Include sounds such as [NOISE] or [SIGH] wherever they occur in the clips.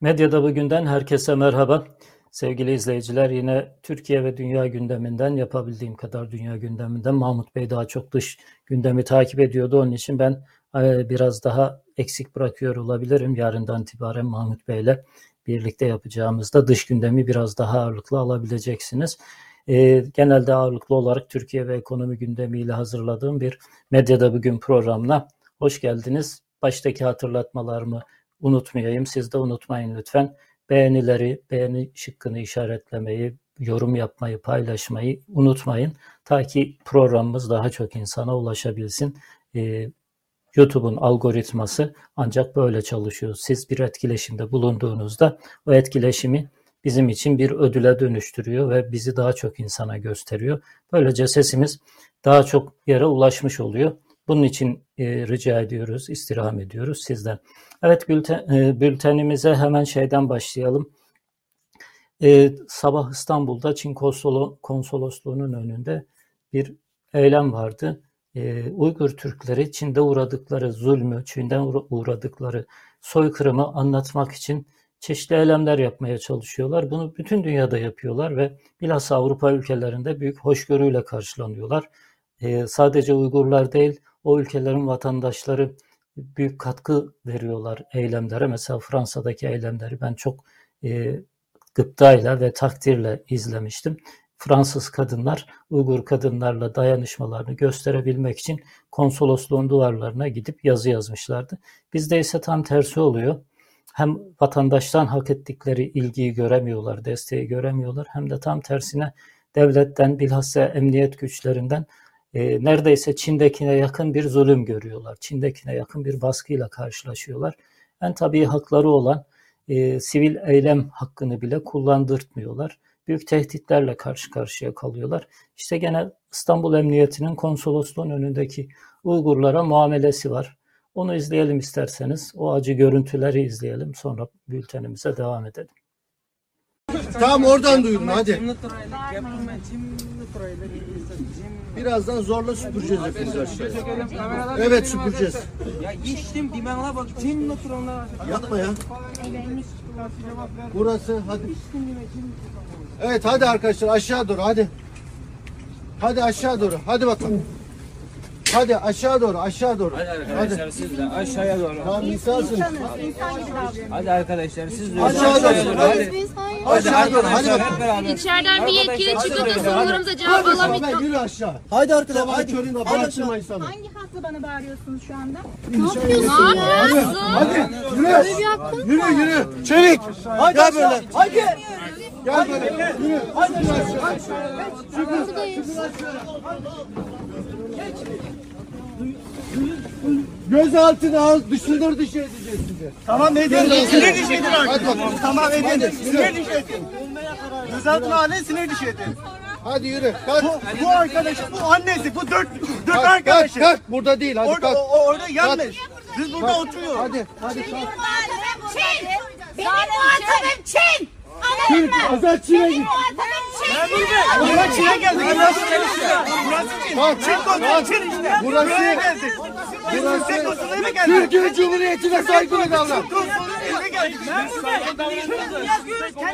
Medyada bugünden herkese merhaba. Sevgili izleyiciler yine Türkiye ve dünya gündeminden yapabildiğim kadar dünya gündeminden Mahmut Bey daha çok dış gündemi takip ediyordu. Onun için ben e, biraz daha eksik bırakıyor olabilirim. Yarından itibaren Mahmut Bey ile birlikte yapacağımızda dış gündemi biraz daha ağırlıklı alabileceksiniz. E, genelde ağırlıklı olarak Türkiye ve ekonomi gündemiyle hazırladığım bir Medyada Bugün programına hoş geldiniz. Baştaki hatırlatmalarımı unutmayayım. Siz de unutmayın lütfen. Beğenileri, beğeni şıkkını işaretlemeyi, yorum yapmayı, paylaşmayı unutmayın. Ta ki programımız daha çok insana ulaşabilsin. Ee, YouTube'un algoritması ancak böyle çalışıyor. Siz bir etkileşimde bulunduğunuzda o etkileşimi bizim için bir ödüle dönüştürüyor ve bizi daha çok insana gösteriyor. Böylece sesimiz daha çok yere ulaşmış oluyor. Bunun için e, rica ediyoruz, istirham ediyoruz sizden. Evet e, bültenimize hemen şeyden başlayalım. E, sabah İstanbul'da Çin Konsolo, konsolosluğunun önünde bir eylem vardı. Uygur Türkleri Çin'de uğradıkları zulmü, Çin'den uğradıkları soykırımı anlatmak için çeşitli eylemler yapmaya çalışıyorlar. Bunu bütün dünyada yapıyorlar ve bilhassa Avrupa ülkelerinde büyük hoşgörüyle karşılanıyorlar. Sadece Uygurlar değil, o ülkelerin vatandaşları büyük katkı veriyorlar eylemlere. Mesela Fransa'daki eylemleri ben çok e, gıptayla ve takdirle izlemiştim. Fransız kadınlar Uygur kadınlarla dayanışmalarını gösterebilmek için konsolosluğun duvarlarına gidip yazı yazmışlardı. Bizde ise tam tersi oluyor. Hem vatandaştan hak ettikleri ilgiyi göremiyorlar, desteği göremiyorlar hem de tam tersine devletten bilhassa emniyet güçlerinden e, neredeyse Çin'dekine yakın bir zulüm görüyorlar. Çin'dekine yakın bir baskıyla karşılaşıyorlar. En tabii hakları olan e, sivil eylem hakkını bile kullandırtmıyorlar. Büyük tehditlerle karşı karşıya kalıyorlar. İşte gene İstanbul Emniyeti'nin konsolosluğun önündeki Uygurlara muamelesi var. Onu izleyelim isterseniz. O acı görüntüleri izleyelim. Sonra bültenimize devam edelim. Tamam oradan duyun hadi. Birazdan zorla süpüreceğiz hepiniz aşağıya. Evet süpüreceğiz. Ya içtim dimağına bak. Senin oturanlar. Yapma ya. Burası hadi. Evet hadi arkadaşlar aşağı doğru hadi. Hadi aşağı doğru. Hadi bakalım. Hadi aşağı doğru aşağı doğru. Hadi arkadaşlar siz de aşağıya doğru. Tamam insansın. Hadi arkadaşlar siz de Aşağı doğru. doğru. Hadi. Hadi aşağı doğru. Hadi Arkadaşlar hep beraber. İçeriden bir yetkili çıkıp da sorularımıza cevap Hadi. Samet, yürü aşağı. Haydi arkadaşlar köründe Haydi bağırtırma insanı. Hangi hakla bana bağırıyorsunuz şu anda? Ne yapıyorsun? Hadi yürü. Yürü yürü. Çevik. Haydi Gel böyle. Haydi. Gel böyle. Yürü. Haydi. Gözaltına al, dışındır dışı edeceğiz sizi. Tamam edin. Sinir dışı edin Hadi artık. bakalım. Tamam edin. Sinir dışı edin. Gözaltına alın sinir dışı edin. Hadi yürü. Kalk. Bu, bu arkadaş, bu annesi, bu dört, dört Kalk, arkadaşı. kalk, kalk. Burada değil. Hadi Orada, kalk. o, orada yanlış. Biz burada Kalk. oturuyoruz. Hadi, hadi kalk. Çin! Benim muhatabım Çin! Türk, Azat Çin'e git. Buraya Çin'e geldik. Burası Çin. Burası Çin. Kalk, Çin kalk. İşte. Burası- Buraya geldik. Burası-. Türkiye Cumhuriyeti'ne saygılı davran.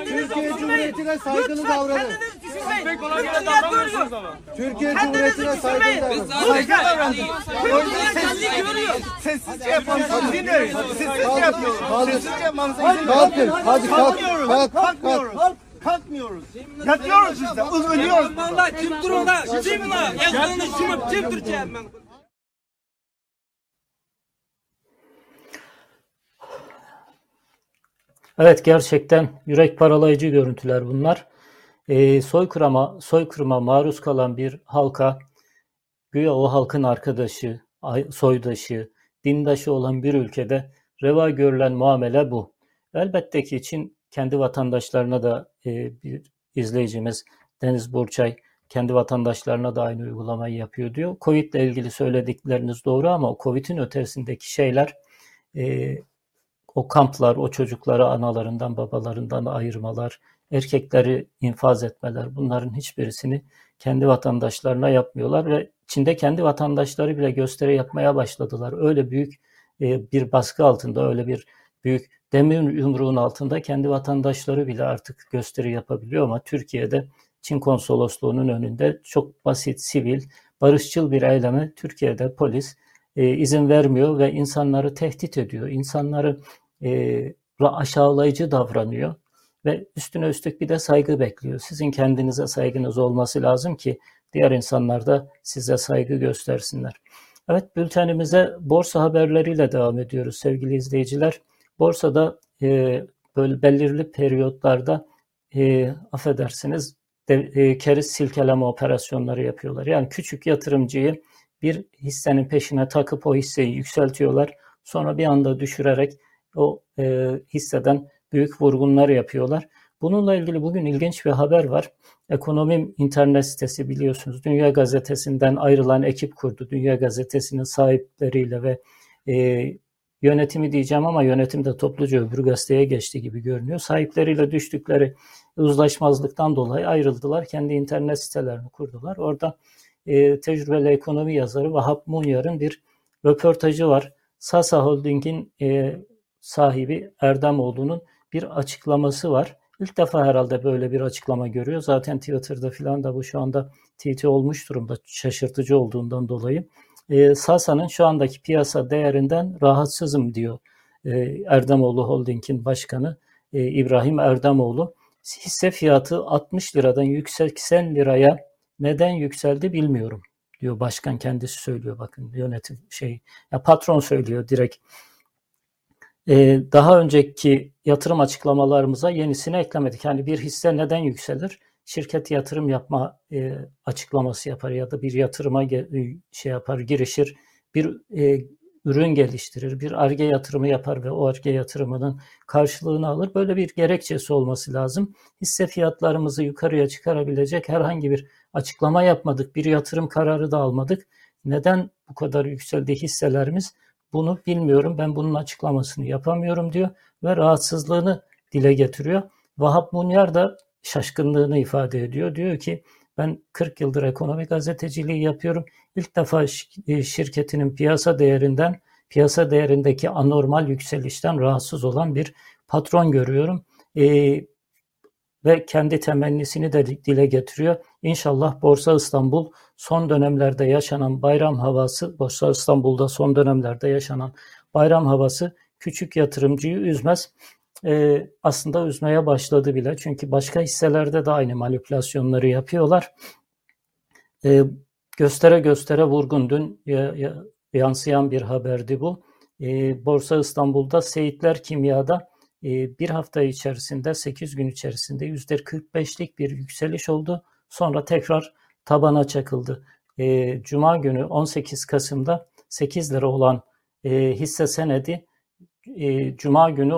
Türkiye Cumhuriyeti'ne saygılı davranın. Türkiye Cumhuriyeti'ne saygılı davranın. Saygı davrandık. Sessizce görüyor. Sessizce dinliyoruz. Sessizce. Kaldır. Sessizce yapmamızı izin Kalkın. Hadi kalk. Kalkmıyoruz. Kalk. Kalk. Kalkmıyoruz. Yatıyoruz biz de. Ölüyoruz. Valla kim dur ona? Kim la? Yazılını şunu kim Türkçe? Evet gerçekten yürek paralayıcı görüntüler bunlar. Ee, soykırıma, soykırıma maruz kalan bir halka güya o halkın arkadaşı, soydaşı, dindaşı olan bir ülkede reva görülen muamele bu. Elbette ki Çin kendi vatandaşlarına da e, bir izleyicimiz Deniz Burçay kendi vatandaşlarına da aynı uygulamayı yapıyor diyor. Covid ile ilgili söyledikleriniz doğru ama Covid'in ötesindeki şeyler e, o kamplar, o çocukları analarından, babalarından ayırmalar, erkekleri infaz etmeler bunların hiçbirisini kendi vatandaşlarına yapmıyorlar ve Çin'de kendi vatandaşları bile gösteri yapmaya başladılar. Öyle büyük e, bir baskı altında, öyle bir büyük demir yumruğun altında kendi vatandaşları bile artık gösteri yapabiliyor ama Türkiye'de Çin konsolosluğunun önünde çok basit, sivil, barışçıl bir eyleme Türkiye'de polis e, izin vermiyor ve insanları tehdit ediyor. İnsanları e, aşağılayıcı davranıyor ve üstüne üstlük bir de saygı bekliyor. Sizin kendinize saygınız olması lazım ki diğer insanlar da size saygı göstersinler. Evet bültenimize borsa haberleriyle devam ediyoruz sevgili izleyiciler. Borsada e, böyle belirli periyotlarda e, affedersiniz de, e, keriz silkeleme operasyonları yapıyorlar. Yani küçük yatırımcıyı bir hissenin peşine takıp o hisseyi yükseltiyorlar. Sonra bir anda düşürerek o e, hisseden büyük vurgunlar yapıyorlar. Bununla ilgili bugün ilginç bir haber var. Ekonomim internet sitesi biliyorsunuz. Dünya Gazetesi'nden ayrılan ekip kurdu. Dünya Gazetesi'nin sahipleriyle ve e, yönetimi diyeceğim ama yönetim de topluca öbür gazeteye geçti gibi görünüyor. Sahipleriyle düştükleri uzlaşmazlıktan dolayı ayrıldılar. Kendi internet sitelerini kurdular. Orada e, tecrübeli ekonomi yazarı Vahap Munyar'ın bir röportajı var. Sasa Holding'in e, sahibi Erdemoğlu'nun bir açıklaması var. İlk defa herhalde böyle bir açıklama görüyor. Zaten Twitter'da filan da bu şu anda TT olmuş durumda şaşırtıcı olduğundan dolayı. E, Sasa'nın şu andaki piyasa değerinden rahatsızım diyor e, Erdemoğlu Holding'in başkanı e, İbrahim Erdemoğlu. Hisse fiyatı 60 liradan 180 liraya neden yükseldi bilmiyorum diyor başkan kendisi söylüyor bakın yönetim şey ya patron söylüyor direkt ee, daha önceki yatırım açıklamalarımıza yenisini eklemedik. Yani bir hisse neden yükselir? Şirket yatırım yapma e, açıklaması yapar ya da bir yatırıma e, şey yapar, girişir, bir e, ürün geliştirir, bir arge yatırımı yapar ve o arge yatırımının karşılığını alır. Böyle bir gerekçesi olması lazım. Hisse fiyatlarımızı yukarıya çıkarabilecek herhangi bir açıklama yapmadık, bir yatırım kararı da almadık. Neden bu kadar yükseldi hisselerimiz? Bunu bilmiyorum. Ben bunun açıklamasını yapamıyorum diyor ve rahatsızlığını dile getiriyor. Vahap Munyar da şaşkınlığını ifade ediyor. Diyor ki ben 40 yıldır ekonomi gazeteciliği yapıyorum. İlk defa e, şirketinin piyasa değerinden, piyasa değerindeki anormal yükselişten rahatsız olan bir patron görüyorum. Ee, ve kendi temennisini de dile getiriyor. İnşallah Borsa İstanbul son dönemlerde yaşanan bayram havası, Borsa İstanbul'da son dönemlerde yaşanan bayram havası küçük yatırımcıyı üzmez. Ee, aslında üzmeye başladı bile. Çünkü başka hisselerde de aynı manipülasyonları yapıyorlar. Ee, göstere göstere vurgun dün ya, ya, yansıyan bir haberdi bu. Ee, Borsa İstanbul'da Seyitler Kimya'da ee, bir hafta içerisinde 8 gün içerisinde %45'lik bir yükseliş oldu. Sonra tekrar tabana çakıldı. Ee, Cuma günü 18 Kasım'da 8 lira olan e, hisse senedi e, Cuma günü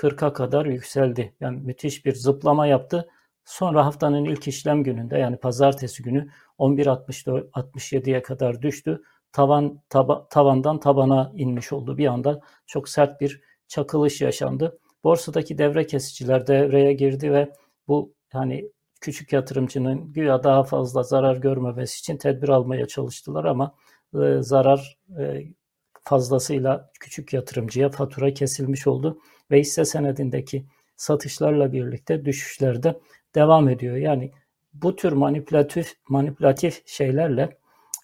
13.40'a kadar yükseldi. Yani müthiş bir zıplama yaptı. Sonra haftanın ilk işlem gününde yani pazartesi günü 11.67'ye kadar düştü. Tavan taba, tavandan tabana inmiş oldu bir anda. Çok sert bir çakılış yaşandı. Borsadaki devre kesiciler devreye girdi ve bu hani küçük yatırımcının güya daha fazla zarar görmemesi için tedbir almaya çalıştılar ama e, zarar e, fazlasıyla küçük yatırımcıya fatura kesilmiş oldu ve hisse senedindeki satışlarla birlikte düşüşler de devam ediyor. Yani bu tür manipülatif manipülatif şeylerle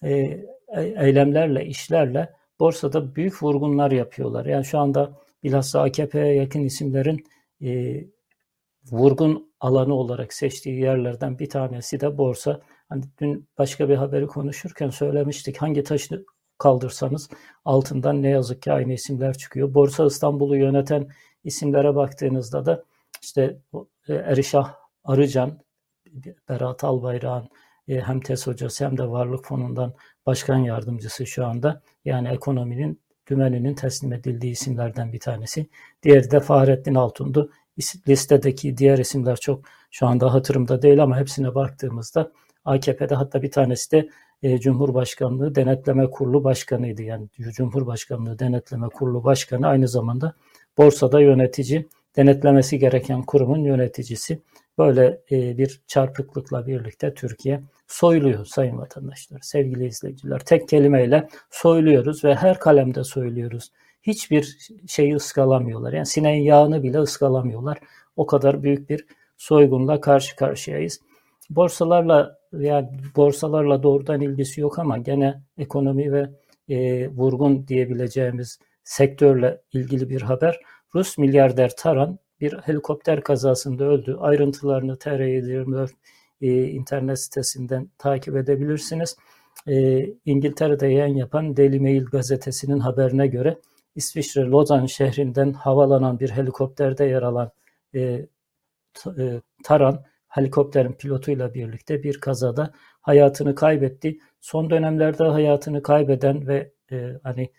e, e eylemlerle, işlerle borsada büyük vurgunlar yapıyorlar. Yani şu anda bilhassa AKP'ye yakın isimlerin e, vurgun alanı olarak seçtiği yerlerden bir tanesi de borsa. Hani dün başka bir haberi konuşurken söylemiştik. Hangi taşı kaldırsanız altından ne yazık ki aynı isimler çıkıyor. Borsa İstanbul'u yöneten isimlere baktığınızda da işte e, Erişah Arıcan, Berat Albayrak'ın e, hem TES hocası hem de Varlık Fonu'ndan başkan yardımcısı şu anda. Yani ekonominin dümeninin teslim edildiği isimlerden bir tanesi. Diğeri de Fahrettin Altun'du. Listedeki diğer isimler çok şu anda hatırımda değil ama hepsine baktığımızda AKP'de hatta bir tanesi de e, Cumhurbaşkanlığı Denetleme Kurulu Başkanıydı. Yani Cumhurbaşkanlığı Denetleme Kurulu Başkanı aynı zamanda borsada yönetici, denetlemesi gereken kurumun yöneticisi. Böyle e, bir çarpıklıkla birlikte Türkiye soyuluyor sayın vatandaşlar, sevgili izleyiciler. Tek kelimeyle soyuluyoruz ve her kalemde soyuluyoruz. hiçbir şeyi ıskalamıyorlar. Yani sineğin yağını bile ıskalamıyorlar. O kadar büyük bir soygunla karşı karşıyayız. Borsalarla yani borsalarla doğrudan ilgisi yok ama gene ekonomi ve e, vurgun diyebileceğimiz sektörle ilgili bir haber. Rus milyarder Taran bir helikopter kazasında öldü. Ayrıntılarını TR724 e, internet sitesinden takip edebilirsiniz. E, İngiltere'de yayın yapan Daily Mail gazetesinin haberine göre İsviçre Lozan şehrinden havalanan bir helikopterde yer alan e, e, Taran helikopterin pilotuyla birlikte bir kazada hayatını kaybetti. Son dönemlerde hayatını kaybeden ve e, hani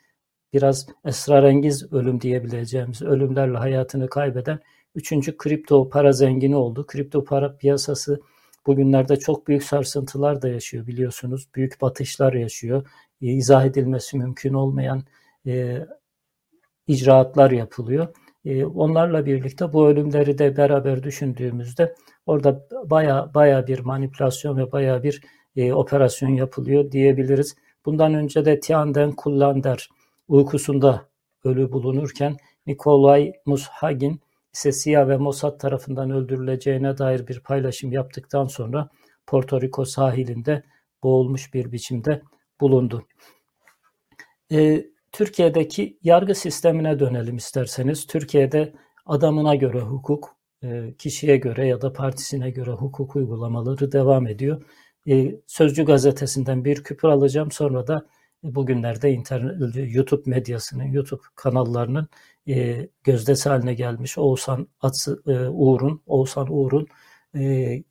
biraz esrarengiz ölüm diyebileceğimiz ölümlerle hayatını kaybeden üçüncü kripto para zengini oldu. Kripto para piyasası bugünlerde çok büyük sarsıntılar da yaşıyor biliyorsunuz. Büyük batışlar yaşıyor. E, izah edilmesi mümkün olmayan e, icraatlar yapılıyor. E, onlarla birlikte bu ölümleri de beraber düşündüğümüzde orada baya baya bir manipülasyon ve baya bir e, operasyon yapılıyor diyebiliriz. Bundan önce de Tianden Kullander uykusunda ölü bulunurken Nikolay Mushagin ise CIA ve Mossad tarafından öldürüleceğine dair bir paylaşım yaptıktan sonra Porto Rico sahilinde boğulmuş bir biçimde bulundu. E, Türkiye'deki yargı sistemine dönelim isterseniz. Türkiye'de adamına göre hukuk, e, kişiye göre ya da partisine göre hukuk uygulamaları devam ediyor. E, Sözcü gazetesinden bir küpür alacağım sonra da bugünlerde internet, YouTube medyasının, YouTube kanallarının e, gözdesi haline gelmiş Oğuzhan Atsı, Uğur'un, Oğuzhan Uğur'un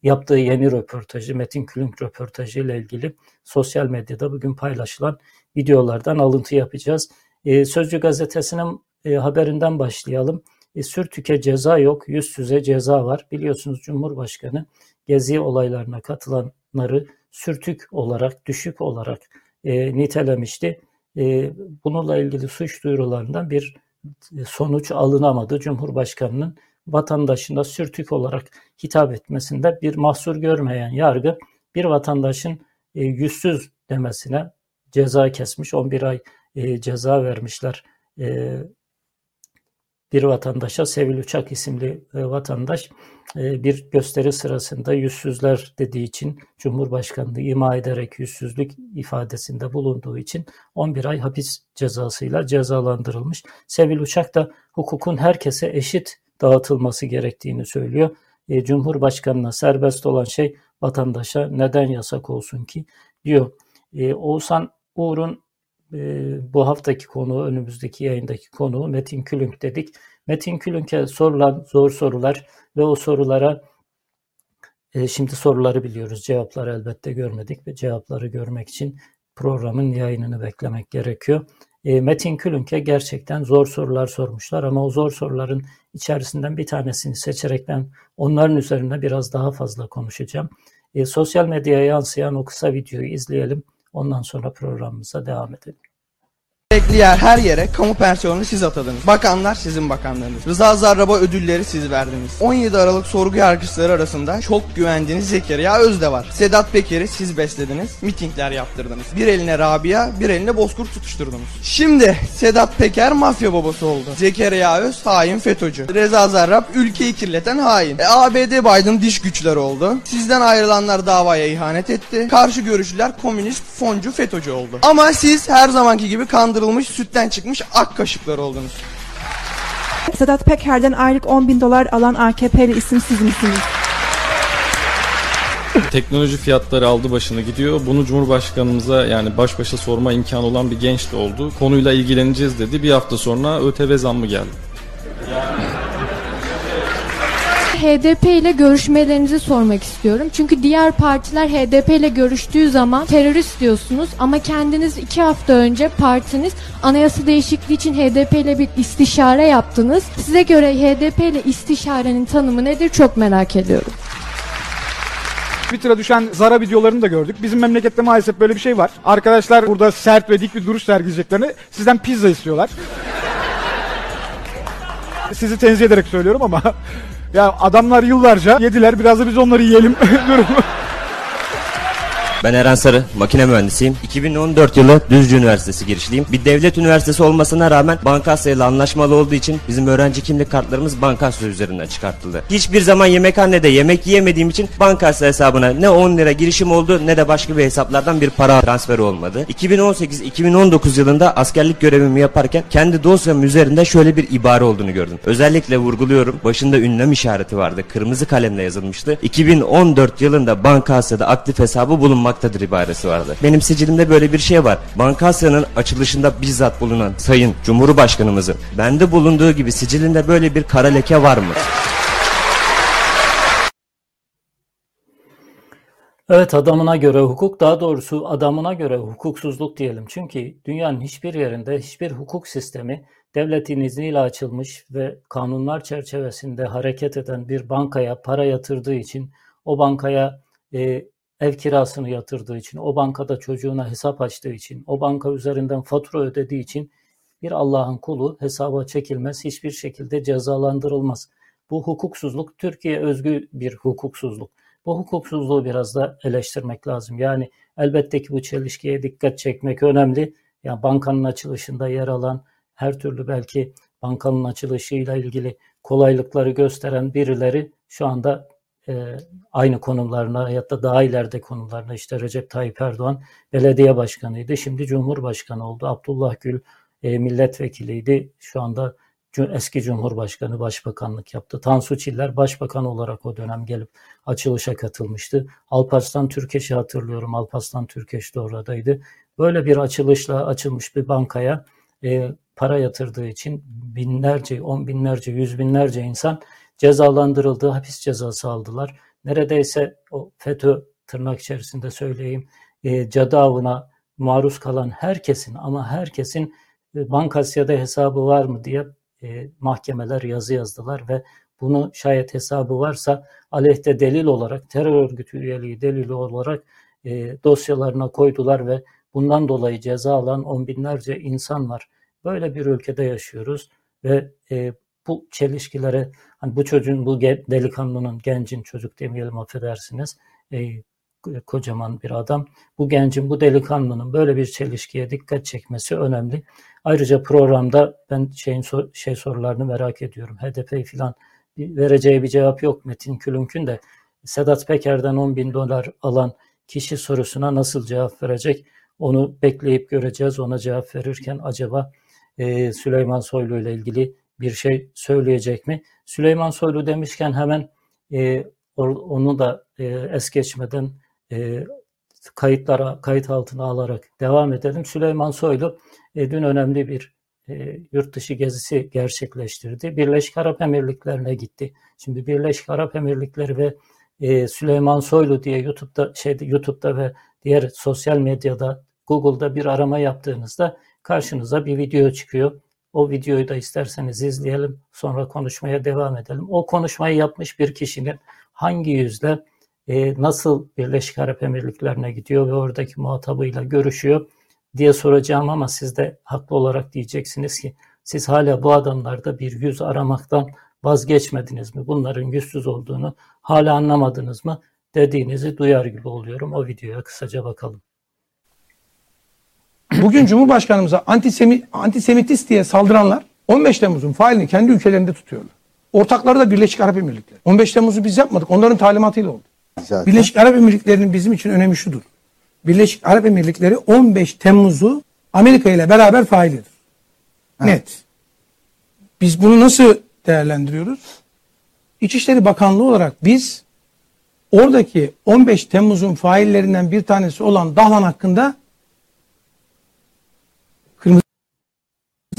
yaptığı yeni röportajı, Metin Külünk röportajı ile ilgili sosyal medyada bugün paylaşılan videolardan alıntı yapacağız. E, Sözcü gazetesinin e, haberinden başlayalım. E, sürtüke ceza yok, yüz yüze ceza var. Biliyorsunuz Cumhurbaşkanı gezi olaylarına katılanları sürtük olarak, düşük olarak nitelemişti. Bununla ilgili suç duyurularından bir sonuç alınamadı. Cumhurbaşkanının vatandaşına sürtük olarak hitap etmesinde bir mahsur görmeyen yargı bir vatandaşın yüzsüz demesine ceza kesmiş. 11 ay e, ceza vermişler e, bir vatandaşa. Sevil Uçak isimli e, vatandaş e, bir gösteri sırasında yüzsüzler dediği için Cumhurbaşkanlığı ima ederek yüzsüzlük ifadesinde bulunduğu için 11 ay hapis cezasıyla cezalandırılmış. Sevil Uçak da hukukun herkese eşit dağıtılması gerektiğini söylüyor. E, Cumhurbaşkanına serbest olan şey vatandaşa neden yasak olsun ki diyor. E, Oğuzhan Uğur'un e, bu haftaki konu, önümüzdeki yayındaki konu Metin Külünk dedik. Metin Külünk'e sorulan zor sorular ve o sorulara e, şimdi soruları biliyoruz, cevapları elbette görmedik ve cevapları görmek için programın yayınını beklemek gerekiyor. E, Metin Külünk'e gerçekten zor sorular sormuşlar ama o zor soruların içerisinden bir tanesini seçerek ben onların üzerine biraz daha fazla konuşacağım. E, sosyal medyaya yansıyan o kısa videoyu izleyelim. Ondan sonra programımıza devam edelim. Gerekli yer her yere kamu personeli siz atadınız. Bakanlar sizin bakanlarınız. Rıza Zarrab'a ödülleri siz verdiniz. 17 Aralık sorgu yargıçları arasında çok güvendiğiniz Zekeriya Özde var. Sedat Peker'i siz beslediniz. Mitingler yaptırdınız. Bir eline Rabia, bir eline Bozkurt tutuşturdunuz. Şimdi Sedat Peker mafya babası oldu. Zekeriya Öz hain FETÖ'cü. Reza Zarrab ülkeyi kirleten hain. E, ABD Biden diş güçleri oldu. Sizden ayrılanlar davaya ihanet etti. Karşı görüşlüler komünist, foncu, FETÖ'cü oldu. Ama siz her zamanki gibi kandırıldınız kandırılmış, sütten çıkmış ak kaşıklar oldunuz. Sedat Peker'den aylık 10 bin dolar alan AKP'li isim siz misiniz? Teknoloji fiyatları aldı başını gidiyor. Bunu Cumhurbaşkanımıza yani baş başa sorma imkanı olan bir genç de oldu. Konuyla ilgileneceğiz dedi. Bir hafta sonra ÖTV zammı geldi. HDP ile görüşmelerinizi sormak istiyorum. Çünkü diğer partiler HDP ile görüştüğü zaman terörist diyorsunuz ama kendiniz iki hafta önce partiniz anayasa değişikliği için HDP ile bir istişare yaptınız. Size göre HDP ile istişarenin tanımı nedir çok merak ediyorum. Twitter'a düşen Zara videolarını da gördük. Bizim memlekette maalesef böyle bir şey var. Arkadaşlar burada sert ve dik bir duruş sergileyeceklerini sizden pizza istiyorlar. Sizi tenzih ederek söylüyorum ama ya adamlar yıllarca yediler biraz da biz onları yiyelim [LAUGHS] durumu. Ben Eren Sarı, makine mühendisiyim. 2014 yılı Düzce Üniversitesi girişliyim. Bir devlet üniversitesi olmasına rağmen Bankasya ile anlaşmalı olduğu için bizim öğrenci kimlik kartlarımız Bankasya üzerinden çıkartıldı. Hiçbir zaman yemekhanede yemek yiyemediğim için Bankasya hesabına ne 10 lira girişim oldu ne de başka bir hesaplardan bir para transferi olmadı. 2018-2019 yılında askerlik görevimi yaparken kendi dosyam üzerinde şöyle bir ibare olduğunu gördüm. Özellikle vurguluyorum. Başında ünlem işareti vardı. Kırmızı kalemle yazılmıştı. 2014 yılında Bankasya'da aktif hesabı bulunmaktadır ibaresi vardı. Benim sicilimde böyle bir şey var. Bankasya'nın açılışında bizzat bulunan Sayın Cumhurbaşkanımızın bende bulunduğu gibi sicilinde böyle bir kara leke var mı? Evet adamına göre hukuk daha doğrusu adamına göre hukuksuzluk diyelim. Çünkü dünyanın hiçbir yerinde hiçbir hukuk sistemi devletin izniyle açılmış ve kanunlar çerçevesinde hareket eden bir bankaya para yatırdığı için o bankaya e, ev kirasını yatırdığı için, o bankada çocuğuna hesap açtığı için, o banka üzerinden fatura ödediği için bir Allah'ın kulu hesaba çekilmez, hiçbir şekilde cezalandırılmaz. Bu hukuksuzluk Türkiye özgü bir hukuksuzluk. Bu hukuksuzluğu biraz da eleştirmek lazım. Yani elbette ki bu çelişkiye dikkat çekmek önemli. Yani bankanın açılışında yer alan her türlü belki bankanın açılışıyla ilgili kolaylıkları gösteren birileri şu anda e, aynı konumlarına ya da daha ileride konularına işte Recep Tayyip Erdoğan belediye başkanıydı. Şimdi Cumhurbaşkanı oldu. Abdullah Gül e, milletvekiliydi. Şu anda eski Cumhurbaşkanı başbakanlık yaptı. Tansu Çiller başbakan olarak o dönem gelip açılışa katılmıştı. Alparslan Türkeş'i hatırlıyorum. Alparslan Türkeş de oradaydı. Böyle bir açılışla açılmış bir bankaya e, para yatırdığı için binlerce, on binlerce, yüz binlerce insan cezalandırıldı, hapis cezası aldılar. Neredeyse o FETÖ tırnak içerisinde söyleyeyim e, cadı maruz kalan herkesin ama herkesin e, Bankasya'da hesabı var mı diye e, mahkemeler yazı yazdılar ve bunu şayet hesabı varsa aleyhte delil olarak terör örgütü üyeliği delili olarak e, dosyalarına koydular ve bundan dolayı ceza alan on binlerce insan var. Böyle bir ülkede yaşıyoruz ve e, bu çelişkilere hani bu çocuğun bu delikanlının gencin çocuk demeyelim affedersiniz e, kocaman bir adam. Bu gencin bu delikanlının böyle bir çelişkiye dikkat çekmesi önemli. Ayrıca programda ben şeyin şey sorularını merak ediyorum. HDP filan vereceği bir cevap yok Metin Külünk'ün de Sedat Peker'den 10 bin dolar alan kişi sorusuna nasıl cevap verecek? Onu bekleyip göreceğiz. Ona cevap verirken acaba e, Süleyman Soylu ile ilgili bir şey söyleyecek mi? Süleyman Soylu demişken hemen e, onu da e, es geçmeden e, kayıtlara kayıt altına alarak devam edelim. Süleyman Soylu e, dün önemli bir e, yurt dışı gezisi gerçekleştirdi. Birleşik Arap Emirlikleri'ne gitti. Şimdi Birleşik Arap Emirlikleri ve e, Süleyman Soylu diye YouTube'da şeyde YouTube'da ve diğer sosyal medyada Google'da bir arama yaptığınızda karşınıza bir video çıkıyor. O videoyu da isterseniz izleyelim. Sonra konuşmaya devam edelim. O konuşmayı yapmış bir kişinin hangi yüzle e, nasıl Birleşik Arap Emirlikleri'ne gidiyor ve oradaki muhatabıyla görüşüyor diye soracağım ama siz de haklı olarak diyeceksiniz ki siz hala bu adamlarda bir yüz aramaktan vazgeçmediniz mi? Bunların yüzsüz olduğunu hala anlamadınız mı? Dediğinizi duyar gibi oluyorum. O videoya kısaca bakalım. Bugün Cumhurbaşkanımıza antisemi, antisemitist diye saldıranlar 15 Temmuz'un failini kendi ülkelerinde tutuyorlar. Ortakları da Birleşik Arap Emirlikleri. 15 Temmuz'u biz yapmadık. Onların talimatıyla oldu. Zaten. Birleşik Arap Emirlikleri'nin bizim için önemi şudur. Birleşik Arap Emirlikleri 15 Temmuz'u Amerika ile beraber failidir. Net. Biz bunu nasıl değerlendiriyoruz? İçişleri Bakanlığı olarak biz oradaki 15 Temmuz'un faillerinden bir tanesi olan Dahlan hakkında kırmızı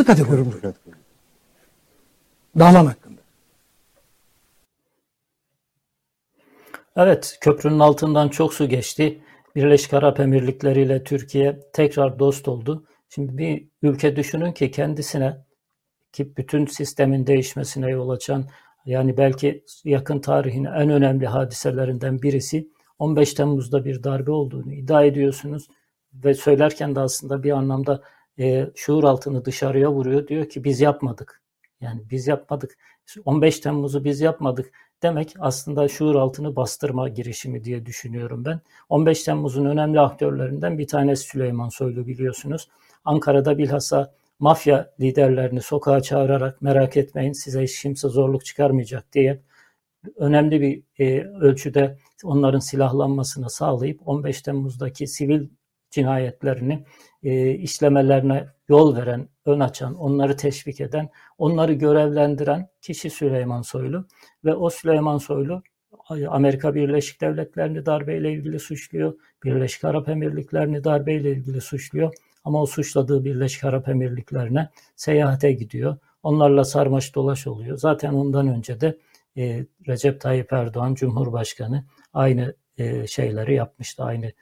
kategori Dahlan hakkında. Evet, köprünün altından çok su geçti. Birleşik Arap Emirlikleri ile Türkiye tekrar dost oldu. Şimdi bir ülke düşünün ki kendisine ki bütün sistemin değişmesine yol açan yani belki yakın tarihin en önemli hadiselerinden birisi 15 Temmuz'da bir darbe olduğunu iddia ediyorsunuz ve söylerken de aslında bir anlamda e, şuur altını dışarıya vuruyor. Diyor ki biz yapmadık. Yani biz yapmadık. 15 Temmuz'u biz yapmadık demek aslında şuur altını bastırma girişimi diye düşünüyorum ben. 15 Temmuz'un önemli aktörlerinden bir tanesi Süleyman Soylu biliyorsunuz. Ankara'da bilhassa mafya liderlerini sokağa çağırarak merak etmeyin size hiç kimse zorluk çıkarmayacak diye önemli bir e, ölçüde onların silahlanmasını sağlayıp 15 Temmuz'daki sivil cinayetlerini e, işlemelerine yol veren, ön açan, onları teşvik eden, onları görevlendiren kişi Süleyman Soylu ve o Süleyman Soylu Amerika Birleşik Devletleri'ni darbeyle ilgili suçluyor, Birleşik Arap Emirlikleri'ni darbeyle ilgili suçluyor ama o suçladığı Birleşik Arap Emirlikleri'ne seyahate gidiyor. Onlarla sarmaş dolaş oluyor. Zaten ondan önce de e, Recep Tayyip Erdoğan Cumhurbaşkanı aynı e, şeyleri yapmıştı, aynı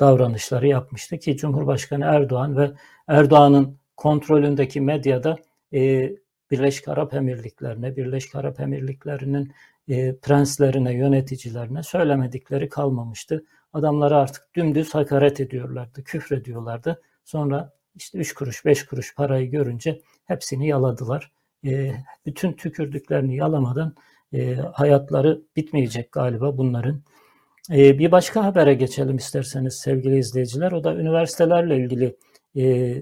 davranışları yapmıştı ki Cumhurbaşkanı Erdoğan ve Erdoğan'ın kontrolündeki medyada e, Birleşik Arap Emirlikleri'ne, Birleşik Arap Emirlikleri'nin e, prenslerine, yöneticilerine söylemedikleri kalmamıştı. Adamları artık dümdüz hakaret ediyorlardı, küfrediyorlardı. Sonra işte 3 kuruş, 5 kuruş parayı görünce hepsini yaladılar. E, bütün tükürdüklerini yalamadan e, hayatları bitmeyecek galiba bunların. E, bir başka habere geçelim isterseniz sevgili izleyiciler. O da üniversitelerle ilgili e,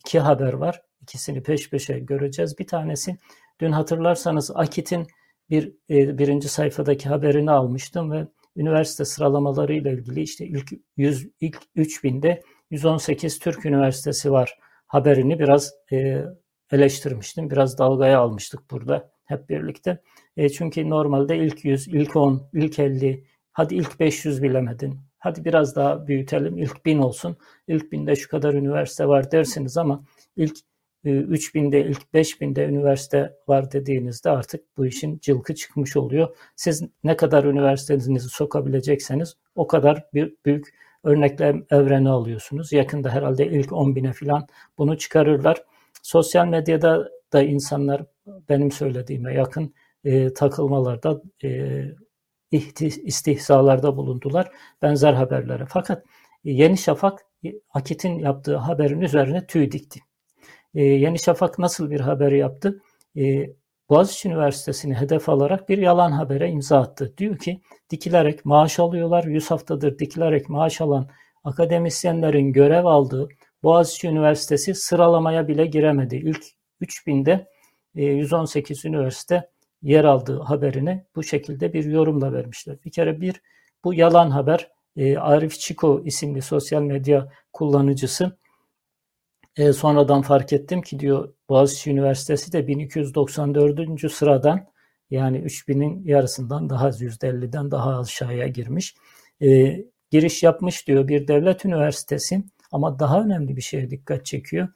iki haber var. İkisini peş peşe göreceğiz. Bir tanesi dün hatırlarsanız Akit'in bir e, birinci sayfadaki haberini almıştım ve üniversite sıralamaları ile ilgili işte ilk 100 ilk 3000'de 118 Türk üniversitesi var haberini biraz e, eleştirmiştim. Biraz dalgaya almıştık burada hep birlikte. Çünkü normalde ilk 100, ilk 10, ilk 50, hadi ilk 500 bilemedin. Hadi biraz daha büyütelim. İlk 1000 olsun. İlk 1000'de şu kadar üniversite var dersiniz ama ilk 3000'de, ilk 5000'de üniversite var dediğinizde artık bu işin cılkı çıkmış oluyor. Siz ne kadar üniversitenizi sokabilecekseniz o kadar bir büyük örneklem evreni alıyorsunuz. Yakında herhalde ilk 10 bine falan bunu çıkarırlar. Sosyal medyada da insanlar benim söylediğime yakın e, takılmalarda, e, istihzalarda bulundular benzer haberlere. Fakat Yeni Şafak Akit'in yaptığı haberin üzerine tüy dikti. E, Yeni Şafak nasıl bir haber yaptı? E, Boğaziçi Üniversitesi'ni hedef alarak bir yalan habere imza attı. Diyor ki dikilerek maaş alıyorlar. 100 haftadır dikilerek maaş alan akademisyenlerin görev aldığı Boğaziçi Üniversitesi sıralamaya bile giremedi. İlk 3000'de 118 e, üniversite yer aldığı haberini bu şekilde bir yorumla vermişler. Bir kere bir bu yalan haber e, Arif Çiko isimli sosyal medya kullanıcısı e, sonradan fark ettim ki diyor Boğaziçi Üniversitesi de 1294. sıradan yani 3000'in yarısından daha az %50'den daha aşağıya girmiş. E, giriş yapmış diyor bir devlet üniversitesi ama daha önemli bir şeye dikkat çekiyor.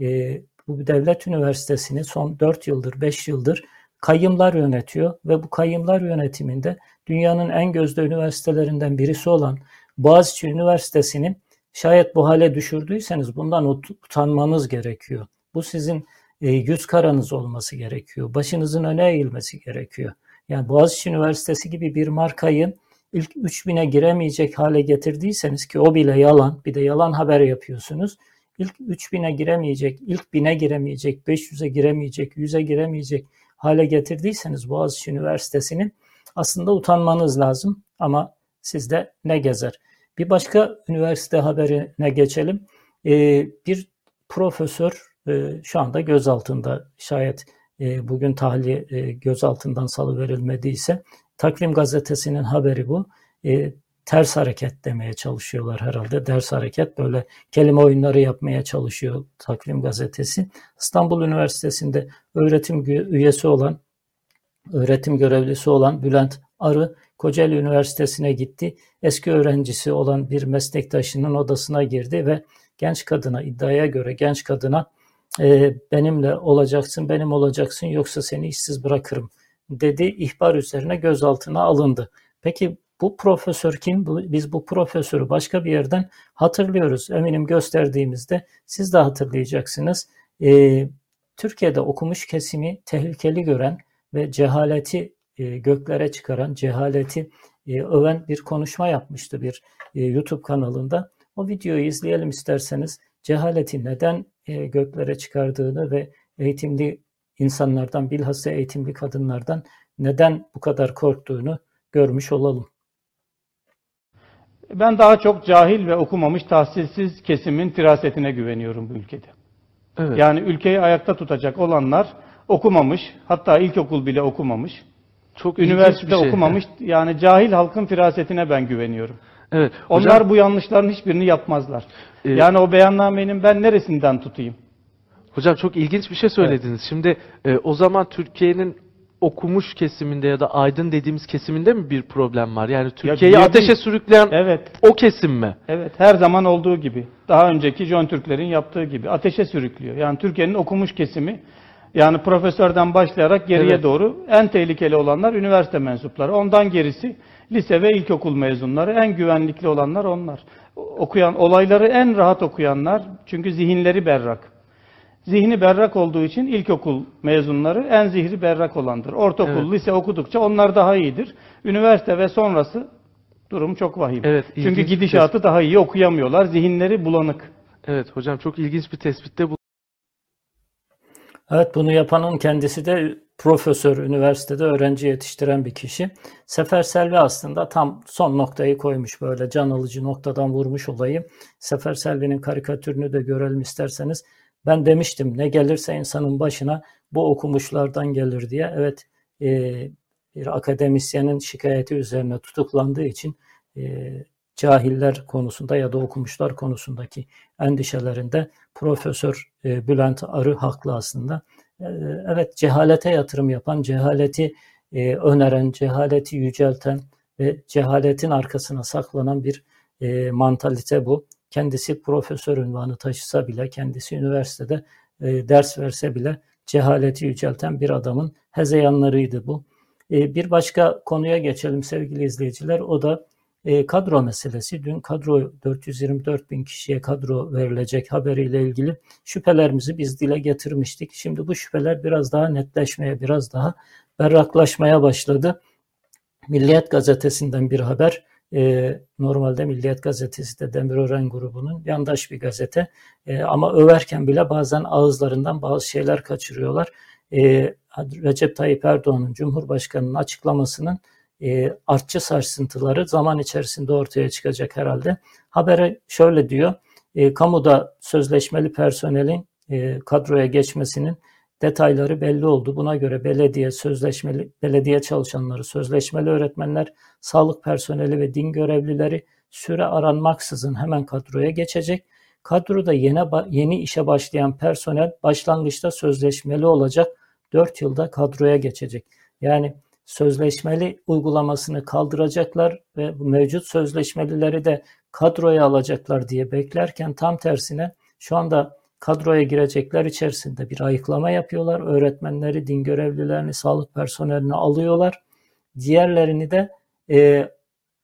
E, bu devlet üniversitesini son 4 yıldır 5 yıldır kayımlar yönetiyor ve bu kayımlar yönetiminde dünyanın en gözde üniversitelerinden birisi olan Boğaziçi Üniversitesi'nin şayet bu hale düşürdüyseniz bundan utanmanız gerekiyor. Bu sizin e, yüz karanız olması gerekiyor. Başınızın öne eğilmesi gerekiyor. Yani Boğaziçi Üniversitesi gibi bir markayı ilk 3000'e giremeyecek hale getirdiyseniz ki o bile yalan, bir de yalan haber yapıyorsunuz. İlk 3000'e giremeyecek, ilk 1000'e giremeyecek, 500'e giremeyecek, 100'e giremeyecek hale getirdiyseniz Boğaziçi Üniversitesi'nin aslında utanmanız lazım ama sizde ne gezer. Bir başka üniversite haberine geçelim. Ee, bir profesör e, şu anda gözaltında şayet e, bugün tahliye e, gözaltından salıverilmediyse Takvim gazetesinin haberi bu. Ters hareket demeye çalışıyorlar herhalde. Ders hareket böyle kelime oyunları yapmaya çalışıyor Takvim gazetesi. İstanbul Üniversitesi'nde öğretim üyesi olan, öğretim görevlisi olan Bülent Arı Kocaeli Üniversitesi'ne gitti. Eski öğrencisi olan bir meslektaşının odasına girdi ve genç kadına iddiaya göre genç kadına e, benimle olacaksın, benim olacaksın yoksa seni işsiz bırakırım dedi. ihbar üzerine gözaltına alındı. Peki bu profesör kim? Biz bu profesörü başka bir yerden hatırlıyoruz. Eminim gösterdiğimizde siz de hatırlayacaksınız. Ee, Türkiye'de okumuş kesimi tehlikeli gören ve cehaleti e, göklere çıkaran, cehaleti e, öven bir konuşma yapmıştı bir e, YouTube kanalında. O videoyu izleyelim isterseniz. Cehaleti neden e, göklere çıkardığını ve eğitimli insanlardan bilhassa eğitimli kadınlardan neden bu kadar korktuğunu görmüş olalım. Ben daha çok cahil ve okumamış tahsilsiz kesimin firasetine güveniyorum bu ülkede. Evet. Yani ülkeyi ayakta tutacak olanlar okumamış, hatta ilkokul bile okumamış. Çok üniversite şey. okumamış. [LAUGHS] Yani cahil halkın firasetine ben güveniyorum. Evet. Onlar hocam- bu yanlışların hiçbirini yapmazlar. Ee, yani o beyannamenin ben neresinden tutayım? Hocam çok ilginç bir şey söylediniz. Şimdi e, o zaman Türkiye'nin okumuş kesiminde ya da aydın dediğimiz kesiminde mi bir problem var? Yani Türkiye'yi bir- ateşe sürükleyen Evet. o kesim mi? Evet, her zaman olduğu gibi. Daha önceki John Türklerin yaptığı gibi ateşe sürüklüyor. Yani Türkiye'nin okumuş kesimi yani profesörden başlayarak geriye Evet. doğru en tehlikeli olanlar üniversite mensupları. Ondan gerisi lise ve ilkokul mezunları. En güvenlikli olanlar onlar. Okuyan olayları en rahat okuyanlar çünkü zihinleri berrak. Zihni berrak olduğu için ilkokul mezunları en zihri berrak olandır. Ortaokul, Evet. lise okudukça onlar daha iyidir. Üniversite ve sonrası durum çok vahim. Evet, Çünkü gidişatı daha iyi okuyamıyorlar. Zihinleri bulanık. Evet hocam çok ilginç bir tespitte bu. Evet bunu yapanın kendisi de profesör, üniversitede öğrenci yetiştiren bir kişi. Sefer Selvi aslında tam son noktayı koymuş böyle can alıcı noktadan vurmuş olayı. Sefer Selvi'nin karikatürünü de görelim isterseniz. Ben demiştim ne gelirse insanın başına bu okumuşlardan gelir diye. Evet e, bir akademisyenin şikayeti üzerine tutuklandığı için e, cahiller konusunda ya da okumuşlar konusundaki endişelerinde Profesör e, Bülent Arı haklı aslında. E, Evet cehalete yatırım yapan, cehaleti e, öneren, cehaleti yücelten ve cehaletin arkasına saklanan bir e, mantalite bu. Kendisi profesör unvanı taşısa bile, kendisi üniversitede e, ders verse bile cehaleti yücelten bir adamın hezeyanlarıydı bu. E, bir başka konuya geçelim sevgili izleyiciler. O da e, kadro meselesi. Dün kadro 424 bin kişiye kadro verilecek haberiyle ilgili şüphelerimizi biz dile getirmiştik. Şimdi bu şüpheler biraz daha netleşmeye, biraz daha berraklaşmaya başladı. Milliyet gazetesinden bir haber. E, normalde Milliyet gazetesi de Demirören grubunun yandaş bir gazete. E, ama överken bile bazen ağızlarından bazı şeyler kaçırıyorlar. E, Recep Tayyip Erdoğan'ın Cumhurbaşkanı'nın açıklamasının e, artçı sarsıntıları zaman içerisinde ortaya çıkacak herhalde. Habere şöyle diyor, e, kamuda sözleşmeli personelin e, kadroya geçmesinin detayları belli oldu. Buna göre belediye sözleşmeli belediye çalışanları, sözleşmeli öğretmenler, sağlık personeli ve din görevlileri süre aranmaksızın hemen kadroya geçecek. Kadroda yeni yeni işe başlayan personel başlangıçta sözleşmeli olacak. 4 yılda kadroya geçecek. Yani sözleşmeli uygulamasını kaldıracaklar ve mevcut sözleşmelileri de kadroya alacaklar diye beklerken tam tersine şu anda kadroya girecekler içerisinde bir ayıklama yapıyorlar. Öğretmenleri, din görevlilerini, sağlık personelini alıyorlar. Diğerlerini de e,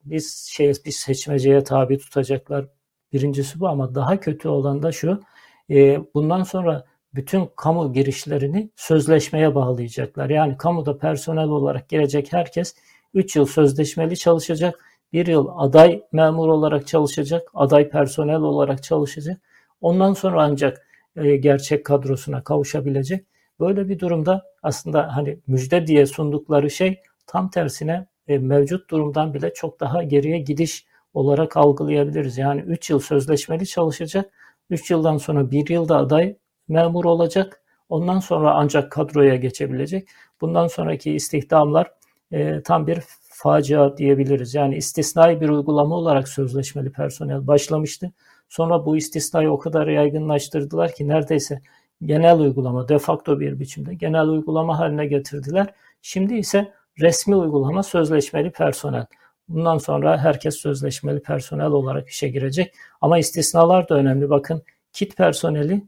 biz şey bir seçmeceye tabi tutacaklar. Birincisi bu ama daha kötü olan da şu. E, bundan sonra bütün kamu girişlerini sözleşmeye bağlayacaklar. Yani kamuda personel olarak girecek herkes 3 yıl sözleşmeli çalışacak, 1 yıl aday memur olarak çalışacak, aday personel olarak çalışacak. Ondan sonra ancak e, gerçek kadrosuna kavuşabilecek. Böyle bir durumda aslında hani müjde diye sundukları şey tam tersine e, mevcut durumdan bile çok daha geriye gidiş olarak algılayabiliriz. Yani 3 yıl sözleşmeli çalışacak, 3 yıldan sonra 1 yılda aday memur olacak. Ondan sonra ancak kadroya geçebilecek. Bundan sonraki istihdamlar e, tam bir facia diyebiliriz. Yani istisnai bir uygulama olarak sözleşmeli personel başlamıştı. Sonra bu istisnayı o kadar yaygınlaştırdılar ki neredeyse genel uygulama, de facto bir biçimde genel uygulama haline getirdiler. Şimdi ise resmi uygulama sözleşmeli personel. Bundan sonra herkes sözleşmeli personel olarak işe girecek. Ama istisnalar da önemli. Bakın kit personeli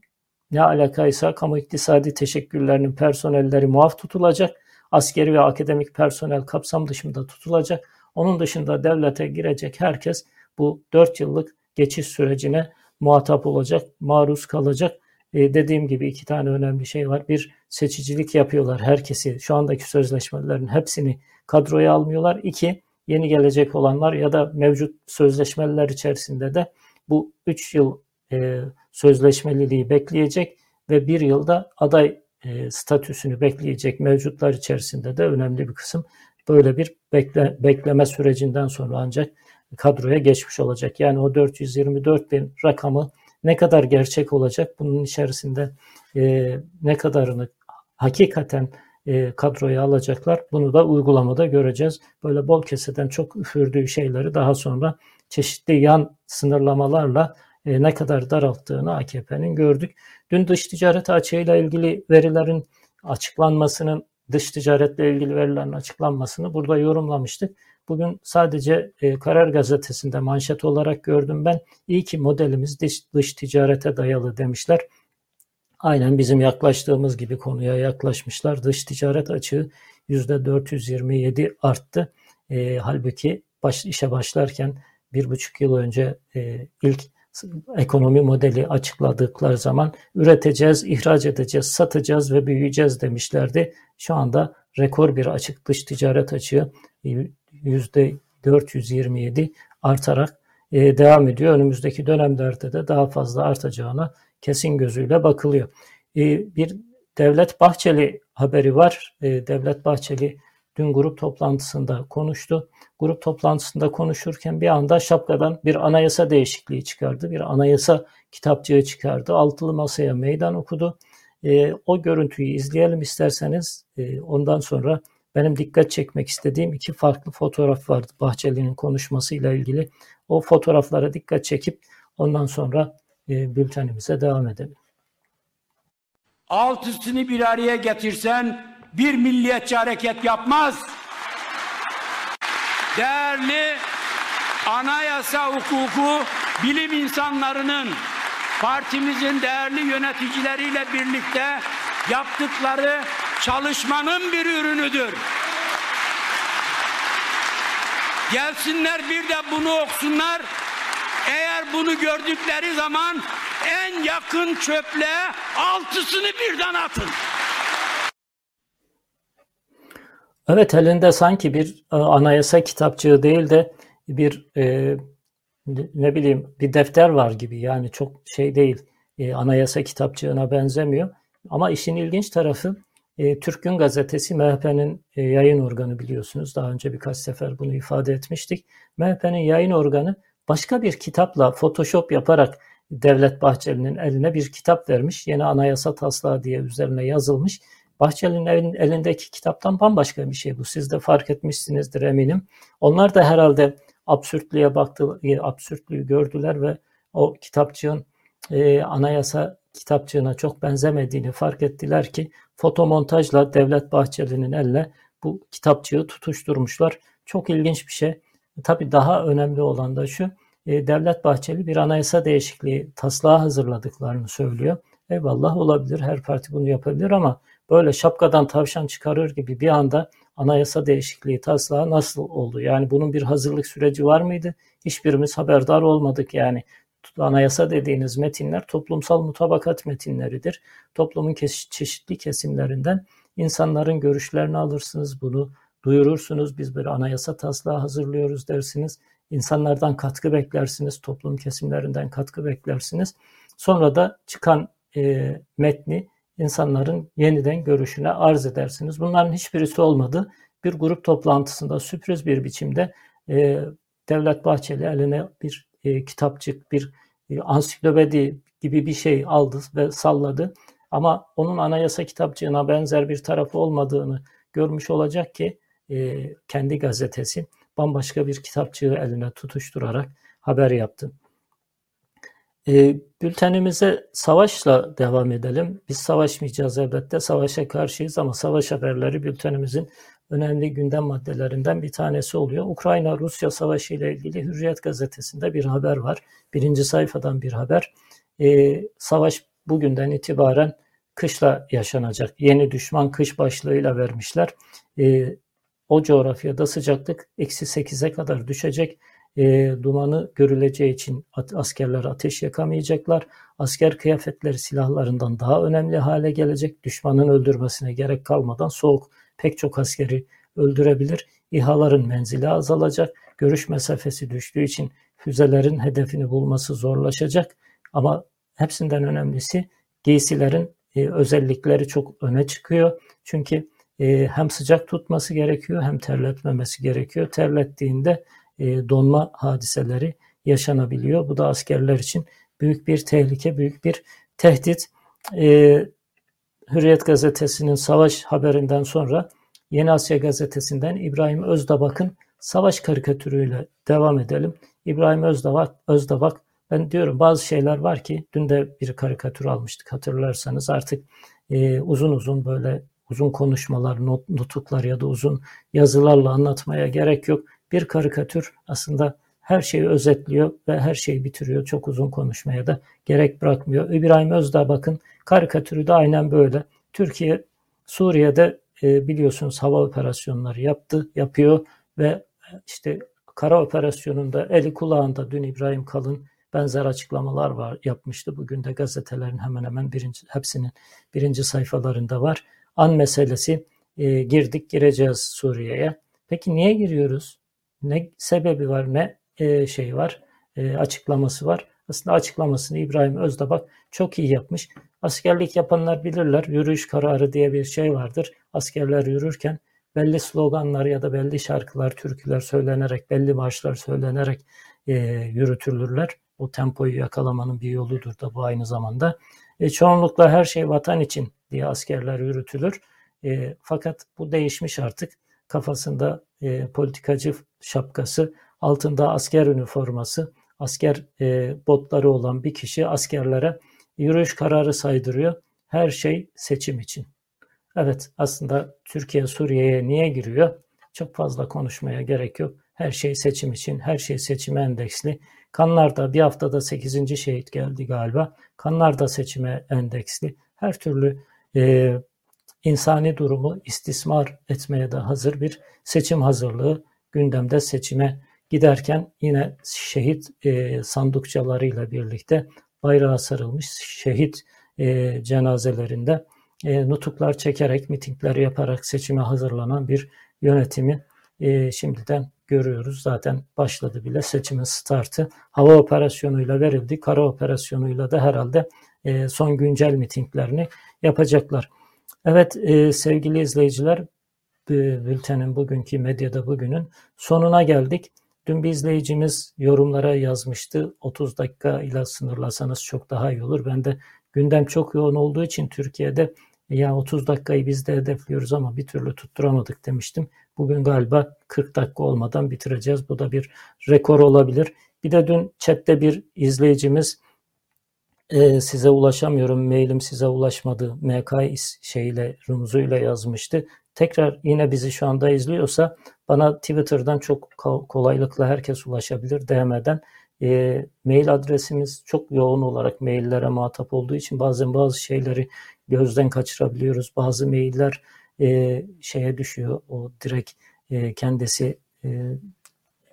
ne alakaysa kamu iktisadi teşekkürlerinin personelleri muaf tutulacak. Askeri ve akademik personel kapsam dışında tutulacak. Onun dışında devlete girecek herkes bu 4 yıllık geçiş sürecine muhatap olacak, maruz kalacak. Ee, dediğim gibi iki tane önemli şey var. Bir seçicilik yapıyorlar herkesi. Şu andaki sözleşmelerin hepsini kadroya almıyorlar. İki, yeni gelecek olanlar ya da mevcut sözleşmeler içerisinde de bu 3 yıl e, sözleşmeliliği bekleyecek ve bir yılda aday e, statüsünü bekleyecek mevcutlar içerisinde de önemli bir kısım böyle bir bekle, bekleme sürecinden sonra ancak kadroya geçmiş olacak. Yani o 424 bin rakamı ne kadar gerçek olacak? Bunun içerisinde e, ne kadarını hakikaten e, kadroya alacaklar? Bunu da uygulamada göreceğiz. Böyle bol keseden çok üfürdüğü şeyleri daha sonra çeşitli yan sınırlamalarla e, ne kadar daralttığını AKP'nin gördük. Dün dış ticaret açığıyla ilgili verilerin açıklanmasının, dış ticaretle ilgili verilerin açıklanmasını burada yorumlamıştık. Bugün sadece e, Karar Gazetesi'nde manşet olarak gördüm ben. İyi ki modelimiz dış, dış ticarete dayalı demişler. Aynen bizim yaklaştığımız gibi konuya yaklaşmışlar. Dış ticaret açığı %427 arttı. E, halbuki baş, işe başlarken bir buçuk yıl önce e, ilk ekonomi modeli açıkladıkları zaman üreteceğiz, ihraç edeceğiz, satacağız ve büyüyeceğiz demişlerdi. Şu anda rekor bir açık dış ticaret açığı %427 artarak e, devam ediyor. Önümüzdeki dönemlerde de daha fazla artacağına kesin gözüyle bakılıyor. E, bir Devlet Bahçeli haberi var. E, Devlet Bahçeli dün grup toplantısında konuştu. Grup toplantısında konuşurken bir anda şapkadan bir anayasa değişikliği çıkardı. Bir anayasa kitapçığı çıkardı. Altılı masaya meydan okudu. E, o görüntüyü izleyelim isterseniz. E, ondan sonra benim dikkat çekmek istediğim iki farklı fotoğraf vardı Bahçeli'nin konuşmasıyla ilgili. O fotoğraflara dikkat çekip ondan sonra e, bültenimize devam edelim. Altısını bir araya getirsen bir milliyetçi hareket yapmaz. Değerli anayasa hukuku bilim insanlarının partimizin değerli yöneticileriyle birlikte yaptıkları çalışmanın bir ürünüdür. Gelsinler bir de bunu okusunlar. Eğer bunu gördükleri zaman en yakın çöple altısını birden atın. Evet elinde sanki bir e, anayasa kitapçığı değil de bir e, ne bileyim bir defter var gibi yani çok şey değil e, anayasa kitapçığına benzemiyor. Ama işin ilginç tarafı e, Türk Gün Gazetesi MHP'nin e, yayın organı biliyorsunuz. Daha önce birkaç sefer bunu ifade etmiştik. MHP'nin yayın organı başka bir kitapla Photoshop yaparak Devlet Bahçeli'nin eline bir kitap vermiş. Yeni anayasa taslağı diye üzerine yazılmış. Bahçeli'nin elindeki kitaptan bambaşka bir şey bu. Siz de fark etmişsinizdir eminim. Onlar da herhalde absürtlüğe baktı, e, absürtlüğü gördüler ve o kitapçığın e, anayasa kitapçığına çok benzemediğini fark ettiler ki fotomontajla Devlet Bahçeli'nin eline bu kitapçığı tutuşturmuşlar. Çok ilginç bir şey. Tabii daha önemli olan da şu, e, Devlet Bahçeli bir anayasa değişikliği taslağı hazırladıklarını söylüyor. Eyvallah olabilir, her parti bunu yapabilir ama böyle şapkadan tavşan çıkarır gibi bir anda anayasa değişikliği taslağı nasıl oldu? Yani bunun bir hazırlık süreci var mıydı? Hiçbirimiz haberdar olmadık yani. Anayasa dediğiniz metinler toplumsal mutabakat metinleridir. Toplumun çeşitli kesimlerinden insanların görüşlerini alırsınız, bunu duyurursunuz. Biz bir anayasa taslağı hazırlıyoruz dersiniz. İnsanlardan katkı beklersiniz, toplum kesimlerinden katkı beklersiniz. Sonra da çıkan e, metni insanların yeniden görüşüne arz edersiniz. Bunların hiçbirisi olmadı. Bir grup toplantısında sürpriz bir biçimde e, Devlet Bahçeli eline bir e, kitapçık, bir e, ansiklopedi gibi bir şey aldı ve salladı. Ama onun anayasa kitapçığına benzer bir tarafı olmadığını görmüş olacak ki e, kendi gazetesi bambaşka bir kitapçığı eline tutuşturarak haber yaptı. E, bültenimize savaşla devam edelim. Biz savaşmayacağız elbette, savaşa karşıyız ama savaş haberleri bültenimizin önemli gündem maddelerinden bir tanesi oluyor. Ukrayna-Rusya savaşı ile ilgili Hürriyet gazetesinde bir haber var. Birinci sayfadan bir haber. E, savaş bugünden itibaren kışla yaşanacak. Yeni düşman kış başlığıyla vermişler. E, o coğrafyada sıcaklık eksi 8'e kadar düşecek e, dumanı görüleceği için askerler ateş yakamayacaklar. Asker kıyafetleri silahlarından daha önemli hale gelecek. Düşmanın öldürmesine gerek kalmadan soğuk pek çok askeri öldürebilir. İHA'ların menzili azalacak. Görüş mesafesi düştüğü için füzelerin hedefini bulması zorlaşacak. Ama hepsinden önemlisi giysilerin e, özellikleri çok öne çıkıyor. Çünkü e, hem sıcak tutması gerekiyor hem terletmemesi gerekiyor. Terlettiğinde e, donma hadiseleri yaşanabiliyor. Bu da askerler için büyük bir tehlike, büyük bir tehdit. E, Hürriyet gazetesinin savaş haberinden sonra Yeni Asya gazetesinden İbrahim Özdabak'ın savaş karikatürüyle devam edelim. İbrahim Özdabak, Özdabak ben diyorum bazı şeyler var ki dün de bir karikatür almıştık hatırlarsanız artık e, uzun uzun böyle uzun konuşmalar, not, nutuklar ya da uzun yazılarla anlatmaya gerek yok. Bir karikatür aslında her şeyi özetliyor ve her şeyi bitiriyor. Çok uzun konuşmaya da gerek bırakmıyor. İbrahim Özdağ karikatürü de aynen böyle. Türkiye Suriye'de e, biliyorsunuz hava operasyonları yaptı, yapıyor ve işte kara operasyonunda eli kulağında dün İbrahim Kalın benzer açıklamalar var yapmıştı. Bugün de gazetelerin hemen hemen birinci, hepsinin birinci sayfalarında var. An meselesi e, girdik gireceğiz Suriye'ye. Peki niye giriyoruz? Ne sebebi var ne e, şey var e, açıklaması var. Aslında açıklamasını İbrahim Özdabak çok iyi yapmış. Askerlik yapanlar bilirler. Yürüyüş kararı diye bir şey vardır. Askerler yürürken belli sloganlar ya da belli şarkılar, türküler söylenerek, belli marşlar söylenerek e, yürütülürler. O tempoyu yakalamanın bir yoludur da bu aynı zamanda. E, çoğunlukla her şey vatan için diye askerler yürütülür. E, fakat bu değişmiş artık. Kafasında e, politikacı şapkası, altında asker üniforması, asker e, botları olan bir kişi askerlere yürüyüş kararı saydırıyor. Her şey seçim için. Evet aslında Türkiye Suriye'ye niye giriyor? Çok fazla konuşmaya gerek yok. Her şey seçim için, her şey seçime endeksli. Kanlar'da bir haftada 8. şehit geldi galiba. Kanlar'da seçime endeksli. Her türlü e, insani durumu istismar etmeye de hazır bir seçim hazırlığı gündemde seçime giderken yine şehit e, sandıkçalarıyla birlikte bayrağa sarılmış şehit e, cenazelerinde e, nutuklar çekerek, mitingler yaparak seçime hazırlanan bir yönetimi e, şimdiden görüyoruz. Zaten başladı bile seçimin startı. Hava operasyonuyla verildi. Kara operasyonuyla da herhalde e, son güncel mitinglerini yapacaklar. Evet e, sevgili izleyiciler bültenin bugünkü medyada bugünün sonuna geldik. Dün bir izleyicimiz yorumlara yazmıştı. 30 dakika ile sınırlasanız çok daha iyi olur. Ben de gündem çok yoğun olduğu için Türkiye'de ya 30 dakikayı biz de hedefliyoruz ama bir türlü tutturamadık demiştim. Bugün galiba 40 dakika olmadan bitireceğiz. Bu da bir rekor olabilir. Bir de dün chatte bir izleyicimiz e, size ulaşamıyorum, mailim size ulaşmadı, MK şeyle, rumuzuyla yazmıştı. Tekrar yine bizi şu anda izliyorsa bana Twitter'dan çok kolaylıkla herkes ulaşabilir DM'den. E, mail adresimiz çok yoğun olarak maillere muhatap olduğu için bazen bazı şeyleri gözden kaçırabiliyoruz. Bazı mailler e, şeye düşüyor. O direkt e, kendisi e,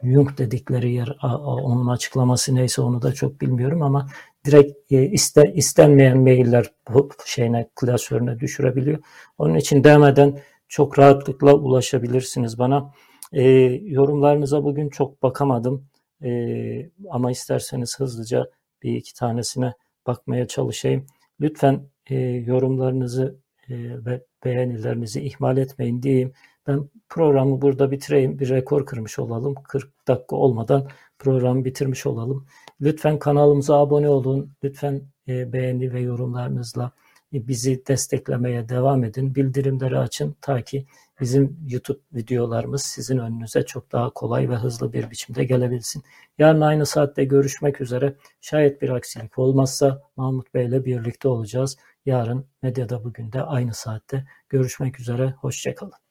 Jung dedikleri yer onun açıklaması neyse onu da çok bilmiyorum ama direkt e, iste, istenmeyen mailler bu şeyine klasörüne düşürebiliyor. Onun için demeden çok rahatlıkla ulaşabilirsiniz bana. E, yorumlarınıza bugün çok bakamadım e, ama isterseniz hızlıca bir iki tanesine bakmaya çalışayım. Lütfen e, yorumlarınızı e, ve beğenilerinizi ihmal etmeyin diyeyim. Ben programı burada bitireyim. Bir rekor kırmış olalım. 40 dakika olmadan programı bitirmiş olalım. Lütfen kanalımıza abone olun. Lütfen e, beğeni ve yorumlarınızla bizi desteklemeye devam edin. Bildirimleri açın ta ki bizim YouTube videolarımız sizin önünüze çok daha kolay ve hızlı bir biçimde gelebilsin. Yarın aynı saatte görüşmek üzere. Şayet bir aksilik olmazsa Mahmut Bey ile birlikte olacağız. Yarın medyada bugün de aynı saatte görüşmek üzere. Hoşçakalın.